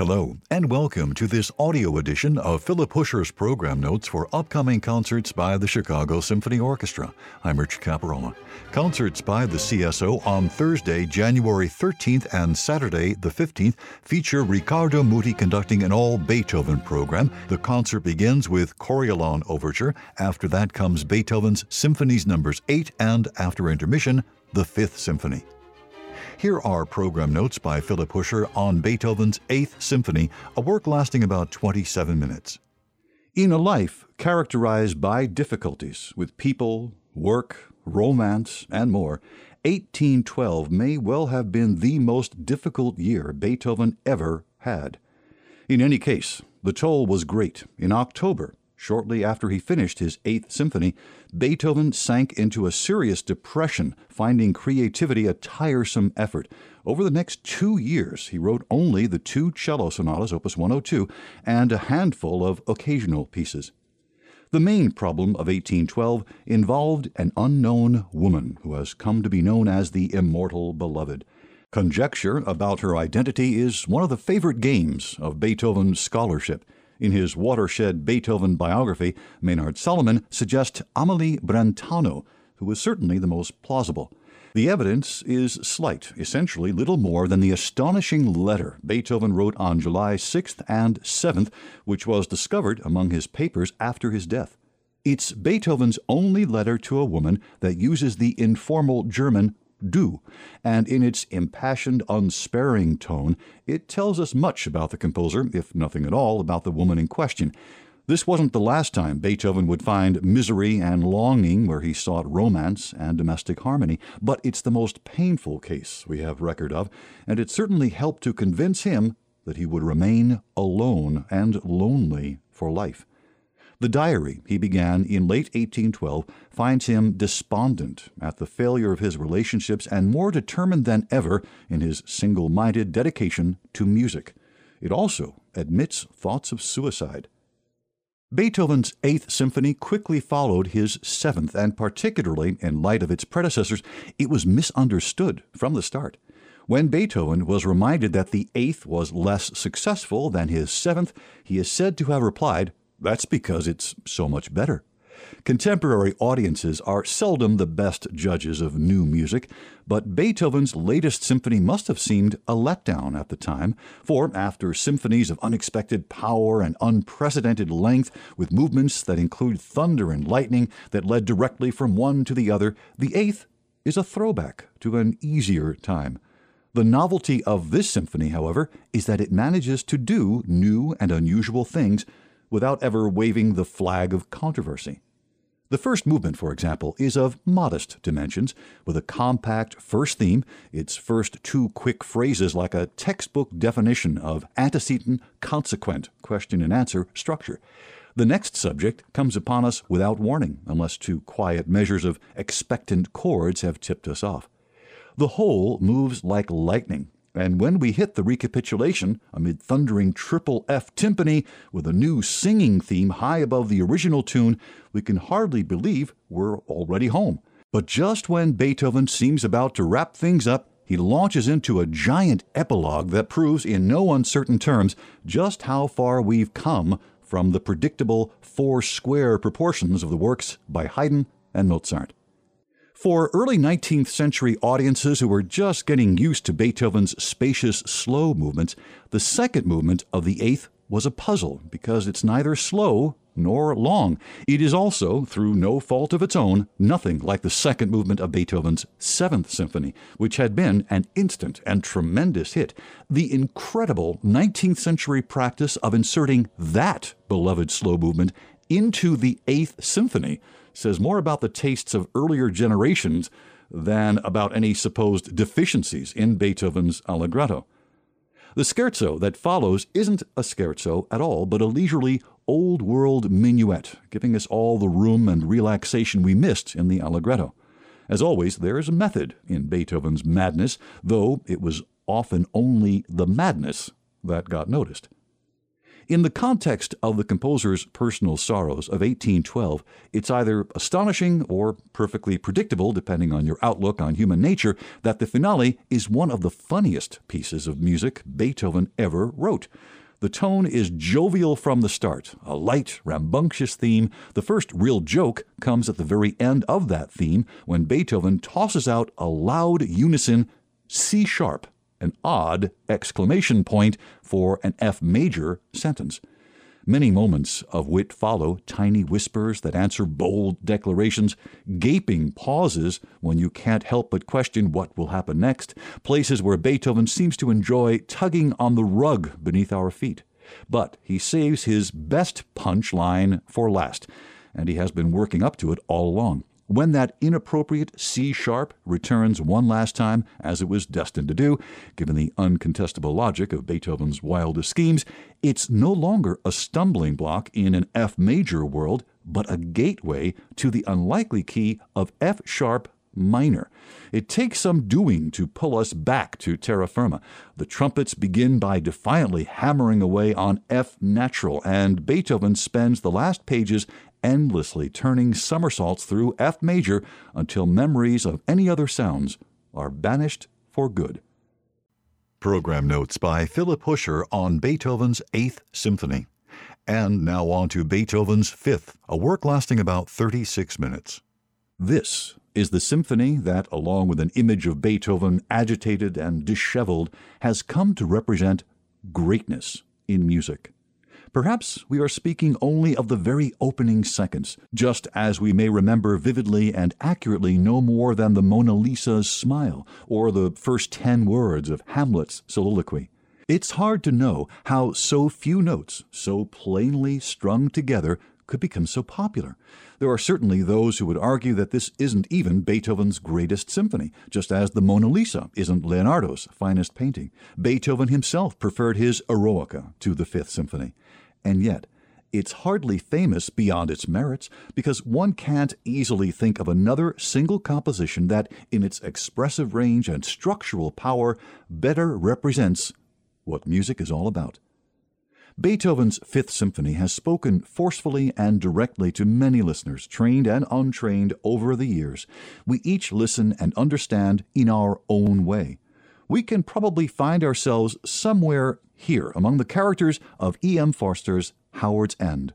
Hello, and welcome to this audio edition of Phillip Huscher's program notes for upcoming concerts by the Chicago Symphony Orchestra. I'm Rich Capparela. Concerts by the CSO on Thursday, January 13th and Saturday, the 15th, feature Riccardo Muti conducting an all Beethoven program. The concert begins with Coriolan Overture. After that comes Beethoven's Symphonies Numbers 8, and after intermission, the Fifth Symphony. Here are program notes by Phillip Huscher on Beethoven's Eighth Symphony, a work lasting about 27 minutes. In a life characterized by difficulties with people, work, romance, and more, 1812 may well have been the most difficult year Beethoven ever had. In any case, the toll was great. In October, Shortly after he finished his Eighth Symphony, Beethoven sank into a serious depression, finding creativity a tiresome effort. Over the next two years, he wrote only the two cello sonatas, Opus 102, and a handful of occasional pieces. The main problem of 1812 involved an unknown woman who has come to be known as the Immortal Beloved. Conjecture about her identity is one of the favorite games of Beethoven's scholarship. In his watershed Beethoven biography, Maynard Solomon suggests Amelie Brentano, who was certainly the most plausible. The evidence is slight, essentially little more than the astonishing letter Beethoven wrote on July 6th and 7th, which was discovered among his papers after his death. It's Beethoven's only letter to a woman that uses the informal German du, and in its impassioned, unsparing tone, it tells us much about the composer, if nothing at all about the woman in question. This wasn't the last time Beethoven would find misery and longing where he sought romance and domestic harmony, but it's the most painful case we have record of, and it certainly helped to convince him that he would remain alone and lonely for life. The diary he began in late 1812 finds him despondent at the failure of his relationships and more determined than ever in his single minded dedication to music. It also admits thoughts of suicide. Beethoven's Eighth Symphony quickly followed his Seventh, and particularly in light of its predecessors, it was misunderstood from the start. When Beethoven was reminded that the Eighth was less successful than his Seventh, he is said to have replied, that's because it's so much better. Contemporary audiences are seldom the best judges of new music, but Beethoven's latest symphony must have seemed a letdown at the time, for after symphonies of unexpected power and unprecedented length, with movements that include thunder and lightning that led directly from one to the other, the eighth is a throwback to an easier time. The novelty of this symphony, however, is that it manages to do new and unusual things without ever waving the flag of controversy. The first movement, for example, is of modest dimensions, with a compact first theme, its first two quick phrases like a textbook definition of antecedent consequent question and answer structure. The next subject comes upon us without warning, unless two quiet measures of expectant chords have tipped us off. The whole moves like lightning, and when we hit the recapitulation amid thundering triple F timpani with a new singing theme high above the original tune, we can hardly believe we're already home. But just when Beethoven seems about to wrap things up, he launches into a giant epilogue that proves in no uncertain terms just how far we've come from the predictable four square proportions of the works by Haydn and Mozart. For early 19th century audiences who were just getting used to Beethoven's spacious, slow movements, the second movement of the Eighth was a puzzle because it's neither slow nor long. It is also, through no fault of its own, nothing like the second movement of Beethoven's Seventh Symphony, which had been an instant and tremendous hit. The incredible 19th century practice of inserting that beloved slow movement into the Eighth Symphony says more about the tastes of earlier generations than about any supposed deficiencies in Beethoven's Allegretto. The scherzo that follows isn't a scherzo at all, but a leisurely, old world minuet, giving us all the room and relaxation we missed in the Allegretto. As always, there is a method in Beethoven's madness, though it was often only the madness that got noticed. In the context of the composer's personal sorrows of 1812, it's either astonishing or perfectly predictable, depending on your outlook on human nature, that the finale is one of the funniest pieces of music Beethoven ever wrote. The tone is jovial from the start, a light, rambunctious theme. The first real joke comes at the very end of that theme when Beethoven tosses out a loud unison C sharp, an odd exclamation point for an F major sentence. Many moments of wit follow, tiny whispers that answer bold declarations, gaping pauses when you can't help but question what will happen next, places where Beethoven seems to enjoy tugging on the rug beneath our feet. But he saves his best punch line for last, and he has been working up to it all along. When that inappropriate C sharp returns one last time, as it was destined to do, given the uncontestable logic of Beethoven's wildest schemes, it's no longer a stumbling block in an F major world, but a gateway to the unlikely key of F sharp minor. It takes some doing to pull us back to terra firma. The trumpets begin by defiantly hammering away on F natural, and Beethoven spends the last pages endlessly turning somersaults through F major until memories of any other sounds are banished for good. Program notes by Phillip Huscher on Beethoven's Eighth Symphony. And now on to Beethoven's Fifth, a work lasting about 36 minutes. This is the symphony that, along with an image of Beethoven agitated and disheveled, has come to represent greatness in music. Perhaps we are speaking only of the very opening seconds, just as we may remember vividly and accurately no more than the Mona Lisa's smile or the first ten words of Hamlet's soliloquy. It's hard to know how so few notes, so plainly strung together, could become so popular. There are certainly those who would argue that this isn't even Beethoven's greatest symphony, just as the Mona Lisa isn't Leonardo's finest painting. Beethoven himself preferred his Eroica to the Fifth Symphony. And yet, it's hardly famous beyond its merits because one can't easily think of another single composition that, in its expressive range and structural power, better represents what music is all about. Beethoven's Fifth Symphony has spoken forcefully and directly to many listeners, trained and untrained, over the years. We each listen and understand in our own way. We can probably find ourselves somewhere here among the characters of E.M. Forster's Howard's End.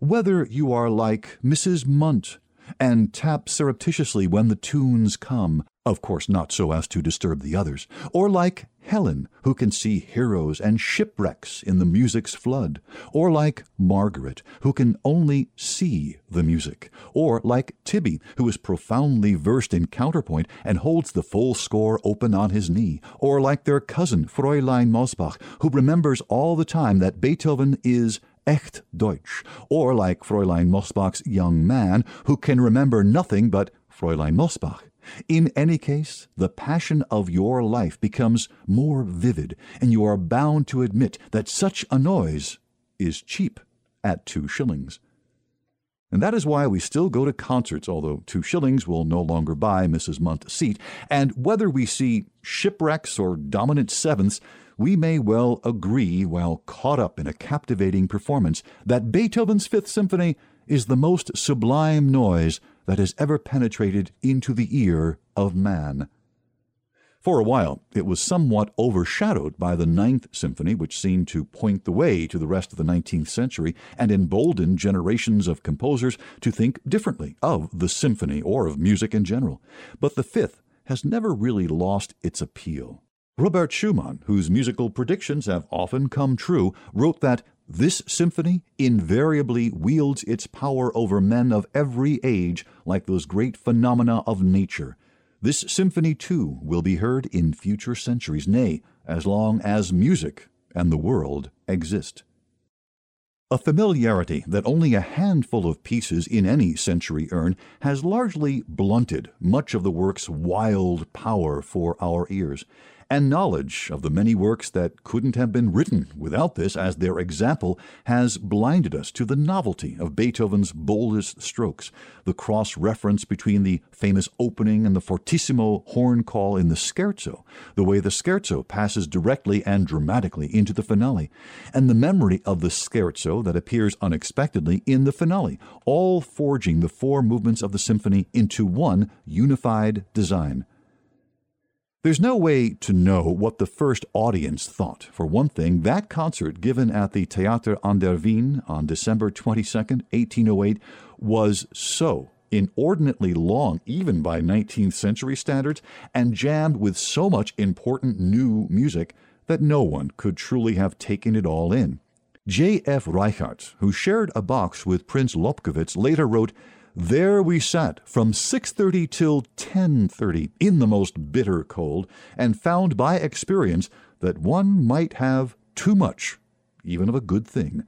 Whether you are like Mrs. Munt and tap surreptitiously when the tunes come, of course not so as to disturb the others, or like Helen, who can see heroes and shipwrecks in the music's flood, or like Margaret, who can only see the music, or like Tibby, who is profoundly versed in counterpoint and holds the full score open on his knee, or like their cousin Fräulein Mosbach, who remembers all the time that Beethoven is echt Deutsch, or like Fräulein Mosbach's young man, who can remember nothing but Fräulein Mosbach. In any case, the passion of your life becomes more vivid, and you are bound to admit that such a noise is cheap at two shillings. And that is why we still go to concerts, although two shillings will no longer buy Mrs. Munt a seat. And whether we see shipwrecks or dominant sevenths, we may well agree, while caught up in a captivating performance, that Beethoven's Fifth Symphony is the most sublime noise that has ever penetrated into the ear of man. For a while, it was somewhat overshadowed by the Ninth Symphony, which seemed to point the way to the rest of the 19th century and embolden generations of composers to think differently of the symphony or of music in general. But the Fifth has never really lost its appeal. Robert Schumann, whose musical predictions have often come true, wrote that this symphony invariably wields its power over men of every age like those great phenomena of nature. This symphony, too, will be heard in future centuries, nay, as long as music and the world exist. A familiarity that only a handful of pieces in any century earn has largely blunted much of the work's wild power for our ears, and knowledge of the many works that couldn't have been written without this as their example has blinded us to the novelty of Beethoven's boldest strokes, the cross reference between the famous opening and the fortissimo horn call in the scherzo, the way the scherzo passes directly and dramatically into the finale, and the memory of the scherzo that appears unexpectedly in the finale, all forging the four movements of the symphony into one unified design. There's no way to know what the first audience thought. For one thing, that concert given at the Theater an der Wien on December 22, 1808, was so inordinately long, even by 19th century standards, and jammed with so much important new music that no one could truly have taken it all in. J.F. Reichardt, who shared a box with Prince Lobkowitz, later wrote, there we sat from 6:30 till 10:30 in the most bitter cold and found by experience that one might have too much even of a good thing.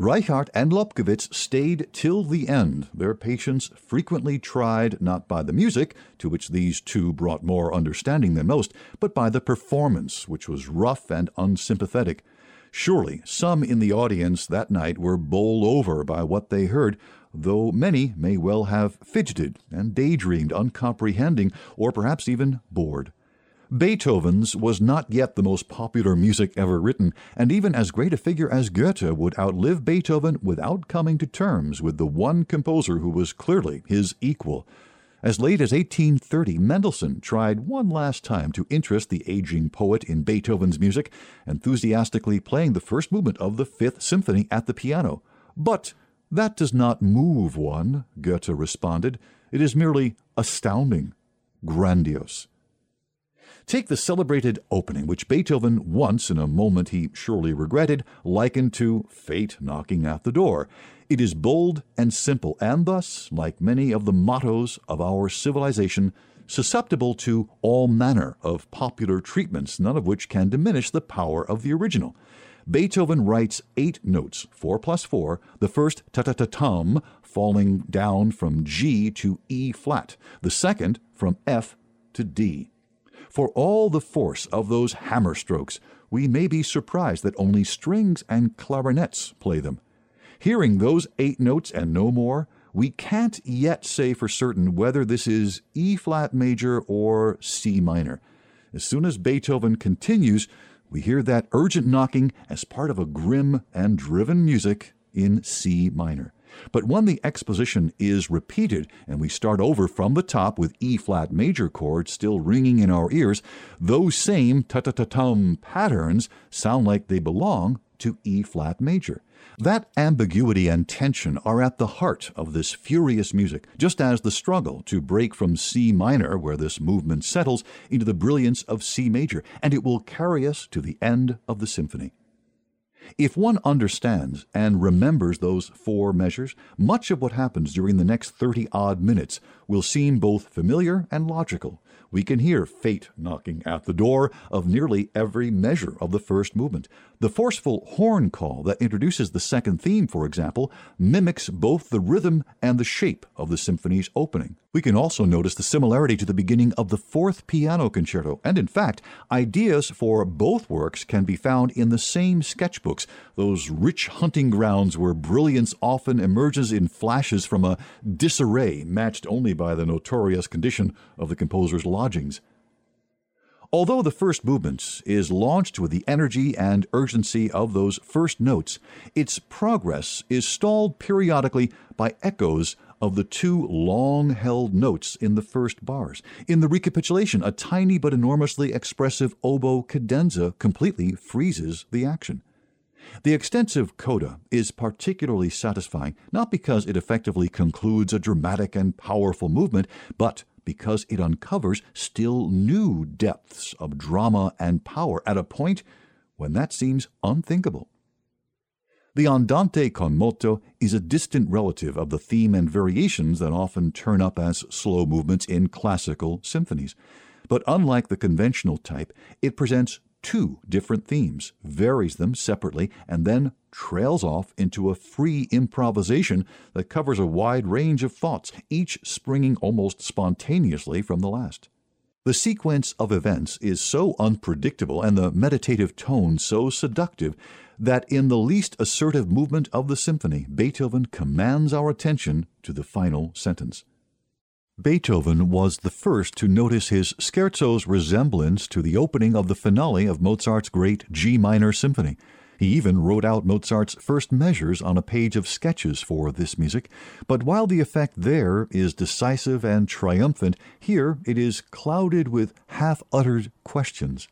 Reichardt and Lobkowitz stayed till the end, their patience frequently tried not by the music, to which these two brought more understanding than most, but by the performance, which was rough and unsympathetic. Surely some in the audience that night were bowled over by what they heard, though many may well have fidgeted and daydreamed, uncomprehending, or perhaps even bored. Beethoven's was not yet the most popular music ever written, and even as great a figure as Goethe would outlive Beethoven without coming to terms with the one composer who was clearly his equal. As late as 1830, Mendelssohn tried one last time to interest the aging poet in Beethoven's music, enthusiastically playing the first movement of the Fifth Symphony at the piano. But that does not move one, Goethe responded. It is merely astounding, grandiose. Take the celebrated opening, which Beethoven once, in a moment he surely regretted, likened to fate knocking at the door. It is bold and simple, and thus, like many of the mottos of our civilization, susceptible to all manner of popular treatments, none of which can diminish the power of the original. Beethoven writes eight notes, four plus four, the first ta-ta-ta-tum falling down from G to E flat, the second from F to D. For all the force of those hammer strokes, we may be surprised that only strings and clarinets play them. Hearing those eight notes and no more, we can't yet say for certain whether this is E flat major or C minor. As soon as Beethoven continues, we hear that urgent knocking as part of a grim and driven music in C minor. But when the exposition is repeated and we start over from the top with E flat major chords still ringing in our ears, those same ta ta ta tum patterns sound like they belong to E flat major. That ambiguity and tension are at the heart of this furious music, just as the struggle to break from C minor, where this movement settles, into the brilliance of C major, and it will carry us to the end of the symphony. If one understands and remembers those four measures, much of what happens during the next 30 odd minutes will seem both familiar and logical, we can hear fate knocking at the door of nearly every measure of the first movement. The forceful horn call that introduces the second theme, for example, mimics both the rhythm and the shape of the symphony's opening. We can also notice the similarity to the beginning of the fourth piano concerto, and in fact, ideas for both works can be found in the same sketchbooks, those rich hunting grounds where brilliance often emerges in flashes from a disarray matched only by the notorious condition of the composer's lodgings. Although the first movement is launched with the energy and urgency of those first notes, its progress is stalled periodically by echoes of the two long held notes in the first bars. In the recapitulation, a tiny but enormously expressive oboe cadenza completely freezes the action. The extensive coda is particularly satisfying, not because it effectively concludes a dramatic and powerful movement, but because it uncovers still new depths of drama and power at a point when that seems unthinkable. The andante con moto is a distant relative of the theme and variations that often turn up as slow movements in classical symphonies. But unlike the conventional type, it presents two different themes, varies them separately, and then trails off into a free improvisation that covers a wide range of thoughts, each springing almost spontaneously from the last. The sequence of events is so unpredictable and the meditative tone so seductive that in the least assertive movement of the symphony, Beethoven commands our attention to the final sentence. Beethoven was the first to notice his scherzo's resemblance to the opening of the finale of Mozart's great G minor symphony. He even wrote out Mozart's first measures on a page of sketches for this music, but while the effect there is decisive and triumphant, here it is clouded with half uttered questions.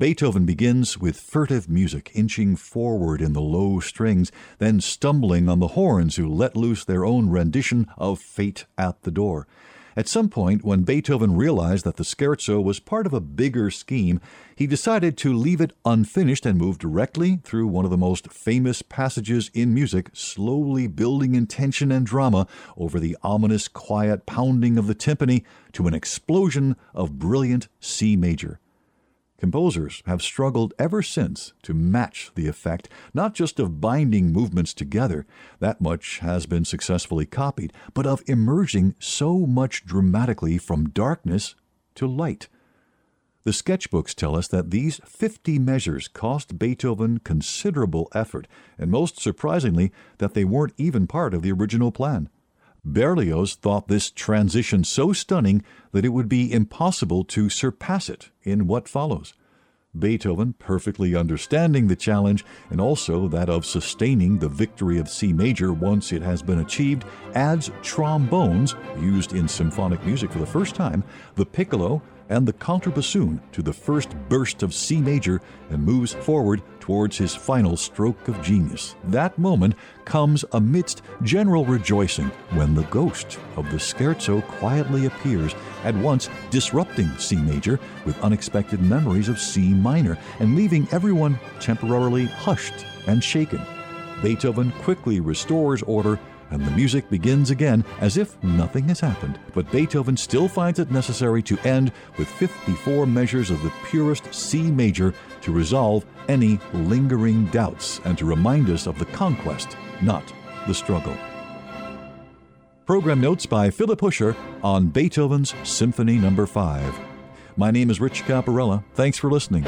Beethoven begins with furtive music inching forward in the low strings, then stumbling on the horns who let loose their own rendition of Fate at the Door. At some point, when Beethoven realized that the scherzo was part of a bigger scheme, he decided to leave it unfinished and move directly through one of the most famous passages in music, slowly building in tension and drama over the ominous quiet pounding of the timpani to an explosion of brilliant C major. Composers have struggled ever since to match the effect, not just of binding movements together, that much has been successfully copied, but of emerging so much dramatically from darkness to light. The sketchbooks tell us that these 50 measures cost Beethoven considerable effort, and most surprisingly, that they weren't even part of the original plan. Berlioz thought this transition so stunning that it would be impossible to surpass it in what follows. Beethoven, perfectly understanding the challenge and also that of sustaining the victory of C major once it has been achieved, adds trombones, used in symphonic music for the first time, the piccolo, and the contrabassoon to the first burst of C major and moves forward towards his final stroke of genius. That moment comes amidst general rejoicing when the ghost of the scherzo quietly appears, at once disrupting C major with unexpected memories of C minor and leaving everyone temporarily hushed and shaken. Beethoven quickly restores order and the music begins again as if nothing has happened. But Beethoven still finds it necessary to end with 54 measures of the purest C major to resolve any lingering doubts and to remind us of the conquest, not the struggle. Program notes by Phillip Huscher on Beethoven's Symphony Number no. 5. My name is Rich Capparela. Thanks for listening.